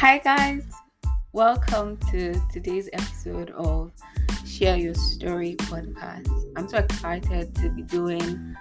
Hi, guys. Welcome to today's episode of Share Your Story podcast. I'm so excited to be doing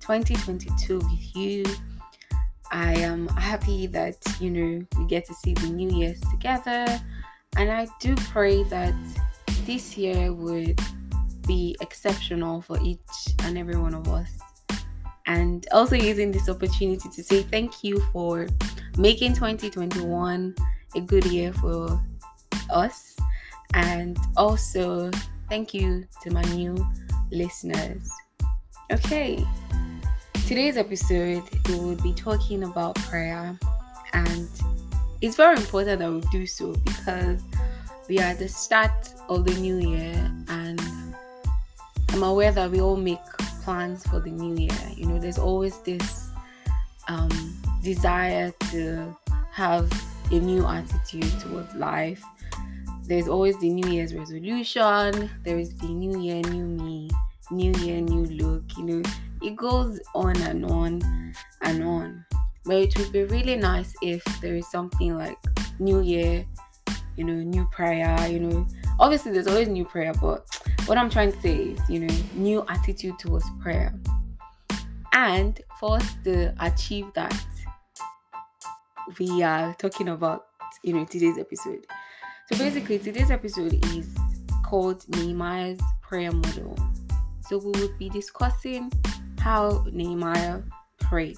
2022 with you. I am happy that, you know, we get to see the new years together. And I do pray that this year would be exceptional for each and every one of us. And also using this opportunity to say thank you for making 2021 a good year for us. And also, thank you to my new listeners. Okay, today's episode we will be talking about prayer, and it's very important that we do so because we are at the start of the new year, and I'm aware that we all make plans for the new year. You know, there's always this um, desire to have a new attitude towards life. There's always the New Year's resolution, there is the New Year, New Me, New Year, New Look. You know, it goes on and on and on. But it would be really nice if there is something like New Year, you know, new prayer, you know. Obviously, there's always new prayer, but what I'm trying to say is, you know, new attitude towards prayer. And for us to achieve that, we are talking about you know today's episode. So basically, today's episode is called Nehemiah's prayer model. So we will be discussing how Nehemiah prayed.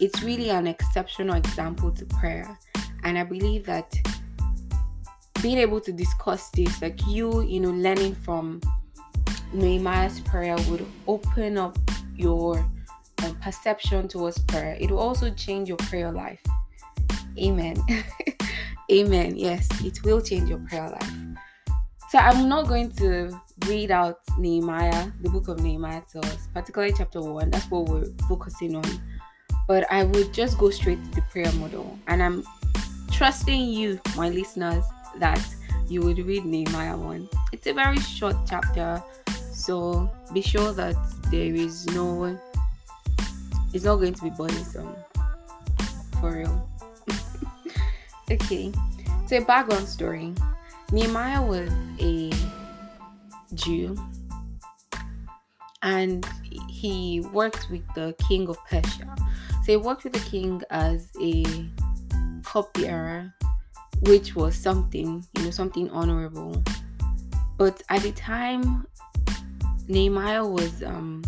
It's really an exceptional example to prayer, and I believe that being able to discuss this, like you, you know, learning from Nehemiah's prayer, would open up your um, perception towards prayer. It will also change your prayer life. Amen. Amen. Yes, it will change your prayer life. So I'm not going to read out Nehemiah, the book of Nehemiah to us, particularly chapter one. That's what we're focusing on. But I would just go straight to the prayer model. And I'm trusting you, my listeners, that you would read Nehemiah 1. It's a very short chapter, so be sure that there is no it's not going to be burdensome. For real. okay. So background story. Nehemiah was a Jew and he worked with the king of Persia. So he worked with the king as a cupbearer, which was something, you know, something honorable. But at the time, Nehemiah was um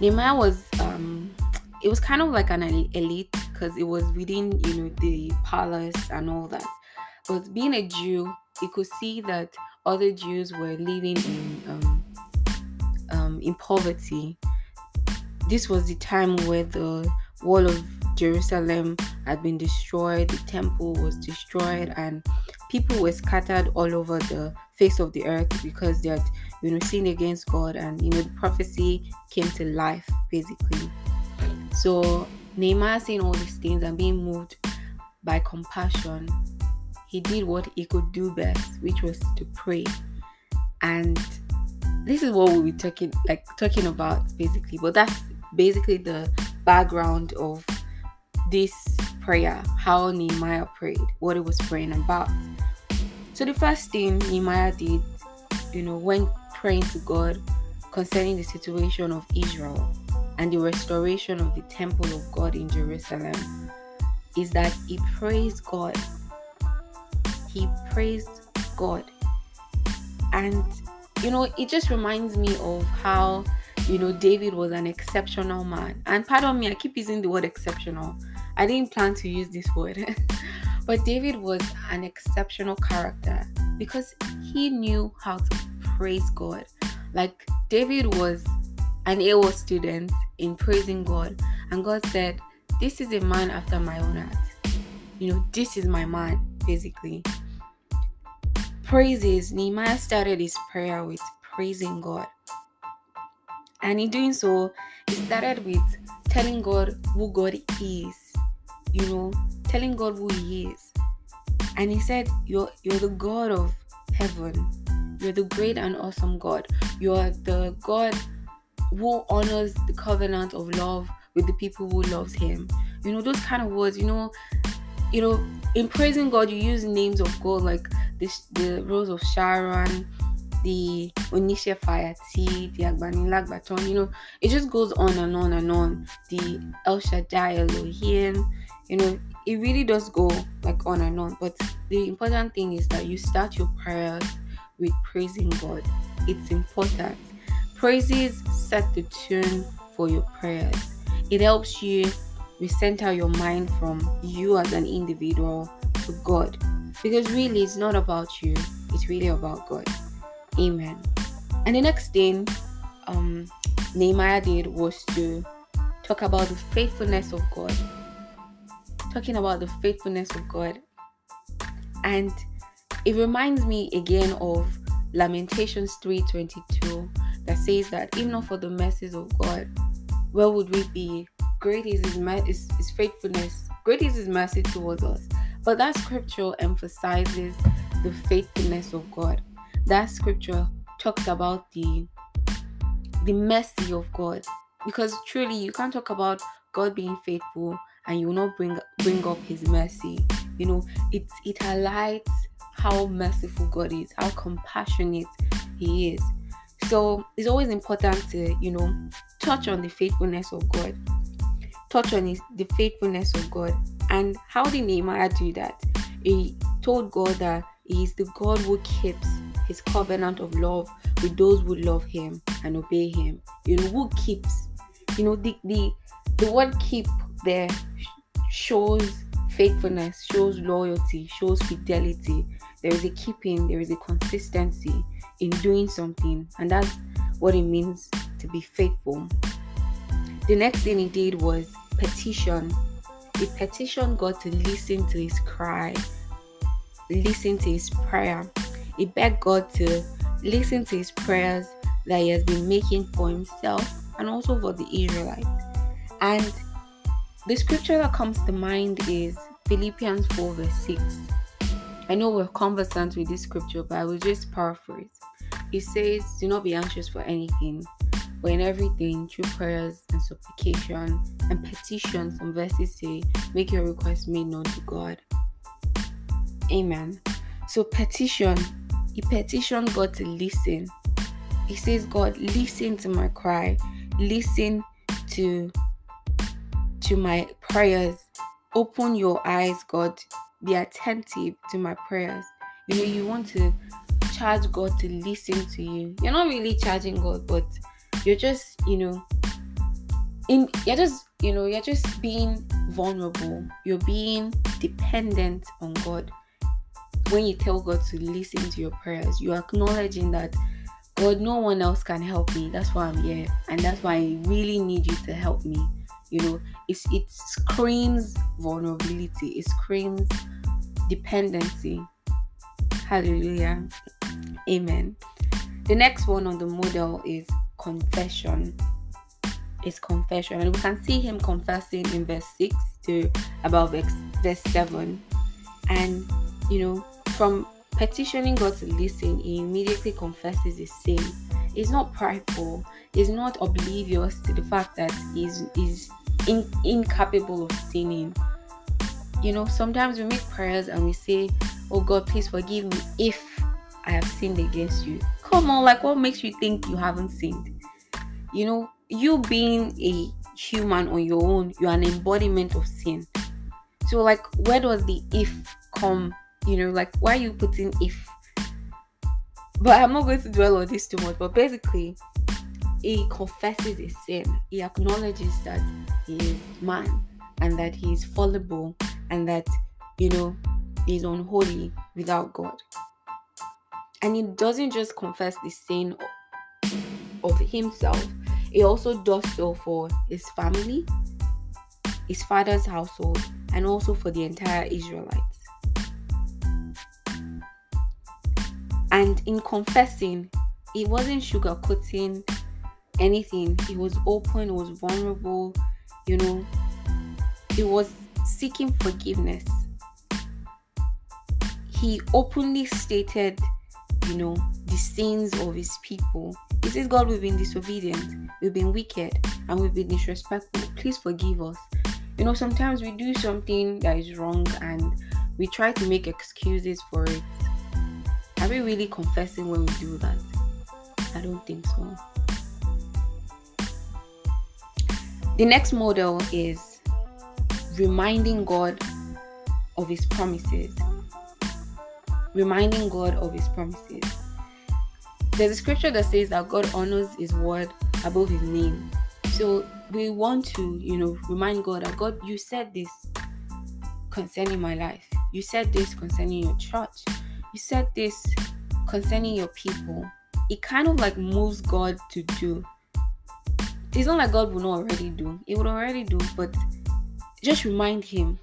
Nehemiah was um it was kind of like an elite because it was within you know the palace and all that. But being a Jew, you could see that other Jews were living in um, um, in poverty. This was the time where the wall of Jerusalem had been destroyed, the temple was destroyed, and people were scattered all over the face of the earth because they had you know sinned against God and you know the prophecy came to life basically. So Nehemiah seeing all these things and being moved by compassion, he did what he could do best, which was to pray. And this is what we'll be talking like talking about basically. But that's basically the background of this prayer, how Nehemiah prayed, what he was praying about. So the first thing Nehemiah did, you know, when praying to God concerning the situation of Israel and the restoration of the temple of God in Jerusalem, is that he praised God. He praised God. And you know, it just reminds me of how you know David was an exceptional man. And pardon me, I keep using the word exceptional. I didn't plan to use this word. But David was an exceptional character because he knew how to praise God. Like David was an AO student in praising God, and God said, This is a man after my own heart. You know, this is my man, basically. Praises. Nehemiah started his prayer with praising God. And in doing so, he started with telling God who God is. You know, telling God who He is. And He said, You're you're the God of heaven. You're the great and awesome God. You're the God who honors the covenant of love with the people who loves him. You know, those kind of words, you know, you know, in praising God, you use names of God like this, the Rose of Sharon, the Onisha Fayati, the Agbanilagbaton, you know, it just goes on and on and on. The El Shaddai Elohim, you know, it really does go like on and on. But the important thing is that you start your prayers with praising God. It's important. Praises set the tune for your prayers. It helps you recenter your mind from you as an individual to God. Because really, it's not about you, it's really about God. Amen. And the next thing um, Nehemiah did was to talk about the faithfulness of God. Talking about the faithfulness of God. And it reminds me again of Lamentations 3:22 that says that if not for the mercies of God, where would we be? Great is his, his, his faithfulness. Great is his mercy towards us. But that scripture emphasizes the faithfulness of God. That scripture talks about the the mercy of God. Because truly you can't talk about God being faithful and you will not bring bring up his mercy. You know, it it highlights how merciful God is, how compassionate he is. So it's always important to, you know, touch on the faithfulness of God. Touch on his, the faithfulness of God. And how did Nehemiah do that? He told God that he is the God who keeps his covenant of love with those who love him and obey him. You know, who keeps, you know, the the, the word keep there shows faithfulness, shows loyalty, shows fidelity. There is a keeping, there is a consistency in doing something, and that's what it means to be faithful. The next thing he did was petition. He petitioned God to listen to his cry, listen to his prayer. He begged God to listen to his prayers that he has been making for himself and also for the Israelites. And the scripture that comes to mind is Philippians 4, verse 6. I know we're conversant with this scripture, but I will just paraphrase. It says, Do not be anxious for anything, but in everything, through prayers and supplication and petition, some verses say, Make your request made known to God. Amen. So, petition, he petitioned God to listen. He says, God, listen to my cry, listen to to my prayers. Open your eyes, God. Be attentive to my prayers. You know, you want to charge God to listen to you. You're not really charging God, but you're just, you know, in you're just, you know, you're just being vulnerable. You're being dependent on God. When you tell God to listen to your prayers, you're acknowledging that God, no one else can help me. That's why I'm here. And that's why I really need you to help me. You know, it's it screams vulnerability, it screams dependency. Hallelujah. Amen. The next one on the model is confession. Is confession. And we can see him confessing in verse 6 to about verse, verse 7. And, you know, from petitioning God to listen, he immediately confesses his sin. He's not prideful, he's not oblivious to the fact that he's, he's in, incapable of sinning. You know, sometimes we make prayers and we say, Oh God, please forgive me if I have sinned against you. Come on, like what makes you think you haven't sinned? You know, you being a human on your own, you're an embodiment of sin. So, like, where does the if come? You know, like, why are you putting if? But I'm not going to dwell on this too much. But basically, he confesses his sin, he acknowledges that he is man and that he is fallible and that, you know, he's unholy without God. And he doesn't just confess the sin of himself, he also does so for his family, his father's household, and also for the entire Israelites. And in confessing, he wasn't sugarcoating anything. He was open, he was vulnerable, you know, he was seeking forgiveness. He openly stated you know, the sins of his people. He says, God, we've been disobedient, we've been wicked, and we've been disrespectful. Please forgive us. You know, sometimes we do something that is wrong and we try to make excuses for it. Are we really confessing when we do that? I don't think so. The next model is reminding God of His promises. Reminding God of His promises. There's a scripture that says that God honors His word above His name. So we want to, you know, remind God that God, you said this concerning my life. You said this concerning your church. You said this concerning your people. It kind of like moves God to do. It's not like God will not already do. He would already do, but just remind him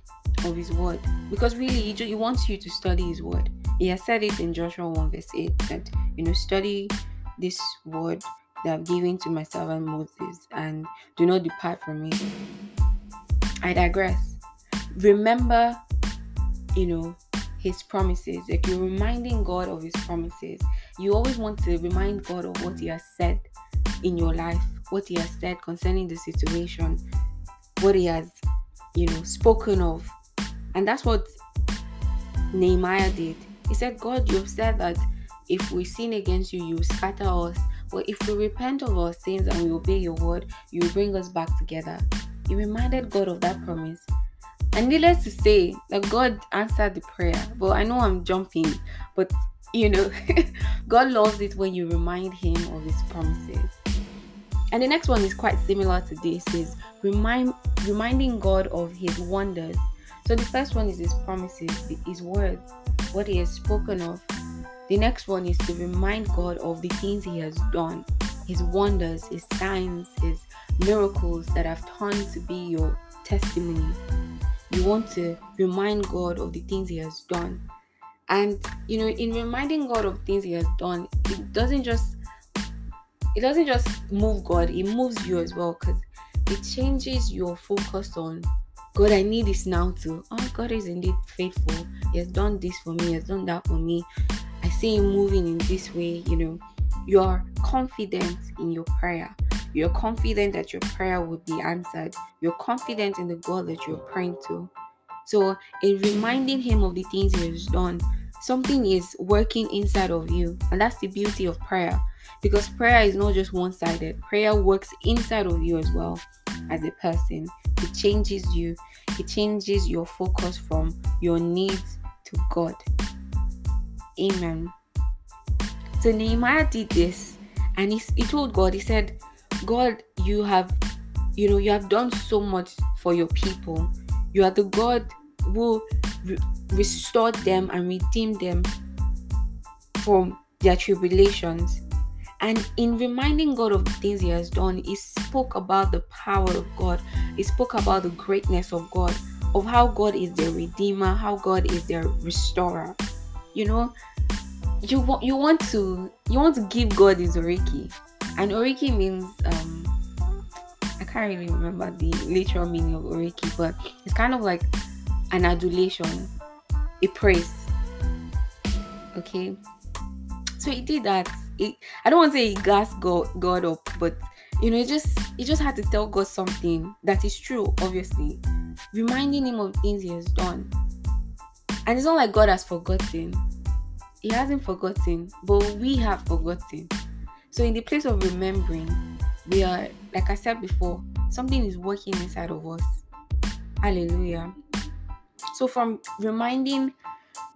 of his word. Because really he, just, he wants you to study his word. He has said it in Joshua 1 verse 8 that you know study this word that I've given to my servant Moses and do not depart from it. I digress. Remember, you know, his promises. Like you're reminding God of his promises. You always want to remind God of what he has said in your life, what he has said concerning the situation, what he has, you know, spoken of. And that's what Nehemiah did. He said, God, you have said that if we sin against you, you scatter us but if we repent of our sins and we obey your word, you bring us back together. He reminded God of that promise. And needless to say, that God answered the prayer. But I know I'm jumping, but you know, God loves it when you remind Him of His promises. And the next one is quite similar to this: is remind reminding God of His wonders. So the first one is His promises, His words, what He has spoken of, the next one is to remind God of the things He has done, His wonders, His signs, His miracles that have turned to be your testimony. You want to remind God of the things He has done. And you know, in reminding God of things He has done, it doesn't just it doesn't just move God, it moves you as well because it changes your focus on God, I need this now too. Oh, God is indeed faithful. He has done this for me, He has done that for me. I see him moving in this way, you know, you're confident in your prayer. You're confident that your prayer will be answered. You're confident in the God that you're praying to. So, in reminding him of the things he has done, something is working inside of you. And that's the beauty of prayer. Because prayer is not just one sided, prayer works inside of you as well as a person. It changes you, it changes your focus from your needs to God. Amen. So Nehemiah did this and he, he told God, he said, God, you have, you know, you have done so much for your people. You are the God who re- restored them and redeemed them from their tribulations. And in reminding God of the things He has done, He spoke about the power of God. He spoke about the greatness of God, of how God is their Redeemer, how God is their Restorer you know you want you want to you want to give god his oriki and oriki means um i can't really remember the literal meaning of oriki but it's kind of like an adulation a praise. Okay? So he did that. It, i don't want to say he gassed god, god up but you know he just he just had to tell god something that is true obviously. Reminding him of things he has done. And it's not like God has forgotten. He hasn't forgotten, but we have forgotten. So, in the place of remembering, we are, like I said before, something is working inside of us. Hallelujah. So, from reminding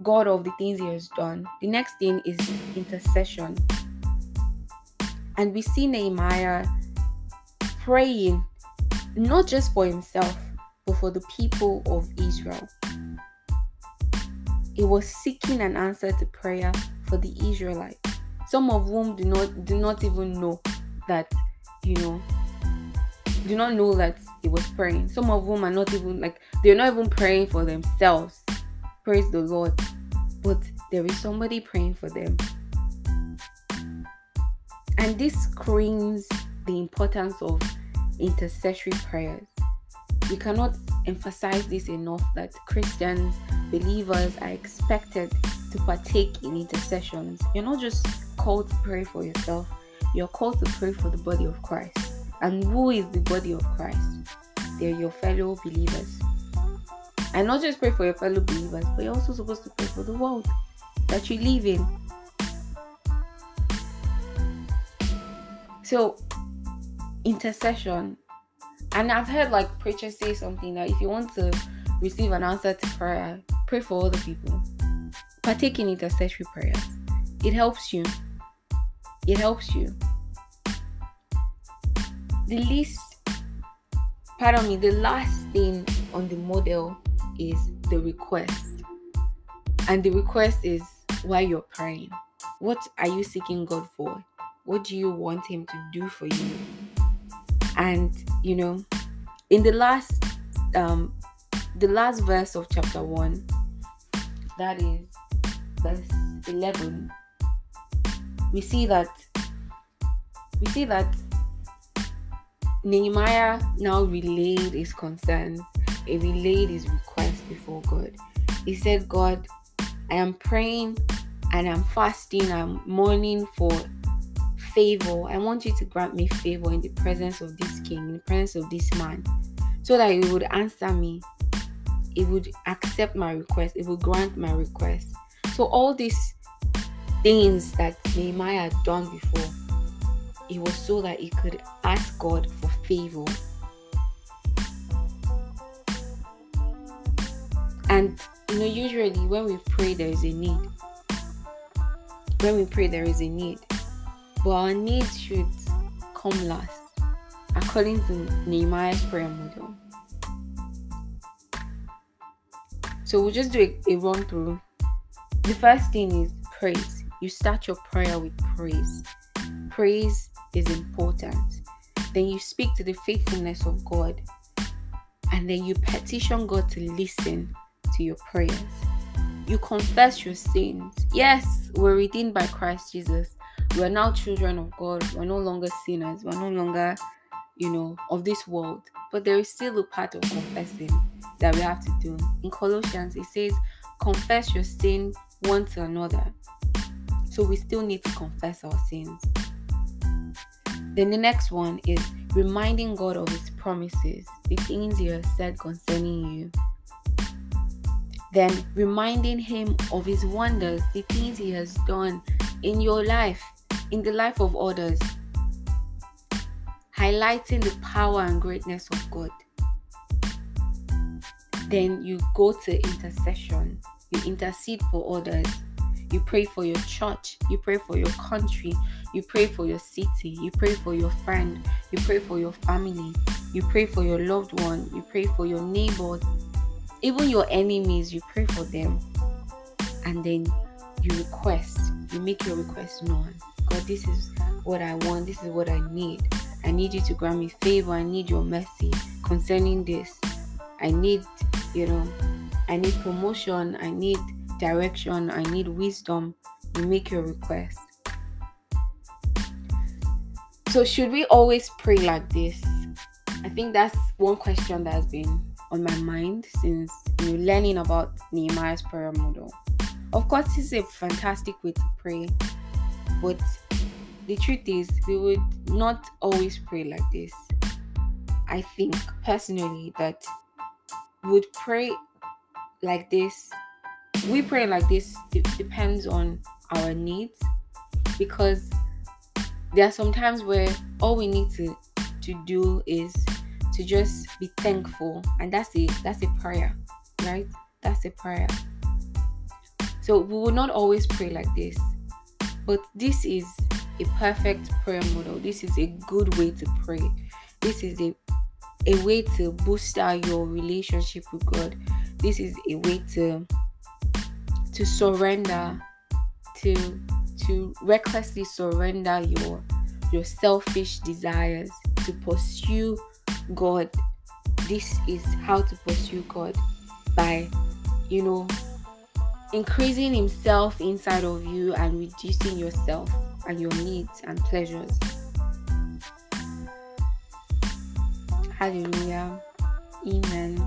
God of the things He has done, the next thing is intercession. And we see Nehemiah praying not just for himself, but for the people of Israel. He was seeking an answer to prayer for the Israelites, some of whom do not do not even know that you know do not know that he was praying. Some of whom are not even like they're not even praying for themselves. Praise the Lord. But there is somebody praying for them. And this screams the importance of intercessory prayers. We cannot emphasize this enough that Christians believers are expected to partake in intercessions. You're not just called to pray for yourself, you're called to pray for the body of Christ. And who is the body of Christ? they're your fellow believers. And not just pray for your fellow believers, but you're also supposed to pray for the world that you live in. So, intercession. And I've heard like preachers say something that if you want to receive an answer to prayer, pray for other people. Partake in intercessory prayers. It helps you. It helps you. The least, pardon me, the last thing on the model is the request. And the request is why you're praying. What are you seeking God for? What do you want Him to do for you? And you know, in the last um the last verse of chapter 1, that is verse 11, we see that we see that Nehemiah now relayed his concerns, he relayed his request before God. He said, God, I am praying and I'm fasting, I'm mourning for favor. I want you to grant me favor in the presence of this king, in the presence of this man, so that he would answer me. He would accept my request, he would grant my request. So, all these things that Nehemiah had done before, it was so that he could ask God for favor. And you know, usually when we pray, there is a need. When we pray, there is a need. But our needs should come last, according to Nehemiah's prayer model. So we'll just do a, a run through. The first thing is. You start your prayer with praise. Praise is important. Then you speak to the faithfulness of God. And then you petition God to listen to your prayers. You confess your sins. Yes, we're redeemed by Christ Jesus. We are now children of God. We're no longer sinners. We're no longer, you know, of this world. But there is still a part of confessing that we have to do. In Colossians, it says, confess your sin one to another. So we still need to confess our sins. Then the next one is reminding God of His promises, the things He has said concerning you. Then reminding Him of His wonders, the things He has done in your life, in the life of others. Highlighting the power and greatness of God. Then you go to intercession, you intercede for others you pray for your church. You pray for your country. You pray for your city. You pray for your friend. You pray for your family. You pray for your loved one. You pray for your neighbors. Even your enemies, you pray for them. And then you request. You make your request known. God, this is what I want. This is what I need. I need you to grant me favor. I need your mercy concerning this. I need, you know, I need promotion. I need direction, I need wisdom, you make your request. So, should we always pray like this? I think that's one question that has been on my mind since you know, learning about Nehemiah's prayer model. Of course, is a fantastic way to pray, but the truth is, we would not always pray like this. I think personally that would pray like this we pray like this depends on our needs because there are some times where all we need to to do is to just be thankful and that's it that's a prayer right? That's a prayer. So we will not always pray like this but this is a perfect prayer model. This is a good way to pray. This is a a way to boost out your relationship with god. This is a way to to surrender to to recklessly surrender your your selfish desires to pursue God. This is how to pursue God by you know increasing himself inside of you and reducing yourself and your needs and pleasures. Hallelujah. Amen.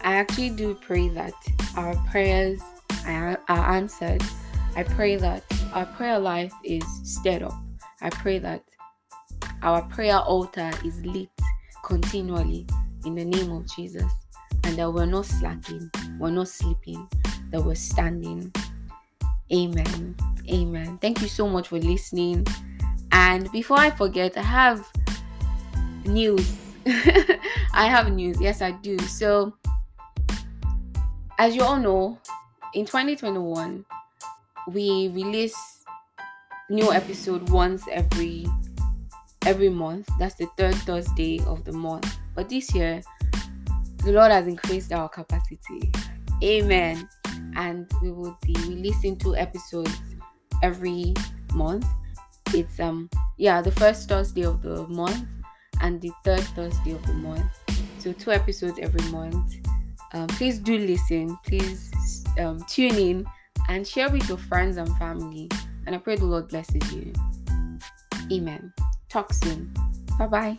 I actually do pray that our prayers are answered. I pray that our prayer life is stirred up. I pray that our prayer altar is lit continually in the name of Jesus. And that we're not slacking, we're not sleeping, that we're standing. Amen. Amen. Thank you so much for listening. And before I forget, I have news. I have news. Yes, I do. So, as you all know, in 2021, we release new episode once every every month. That's the third Thursday of the month. But this year, the Lord has increased our capacity. Amen. And we will be releasing two episodes every month. It's um yeah, the first Thursday of the month and the third Thursday of the month. So two episodes every month. Um, please do listen. Please um, tune in and share with your friends and family. And I pray the Lord blesses you. Amen. Talk soon. Bye bye.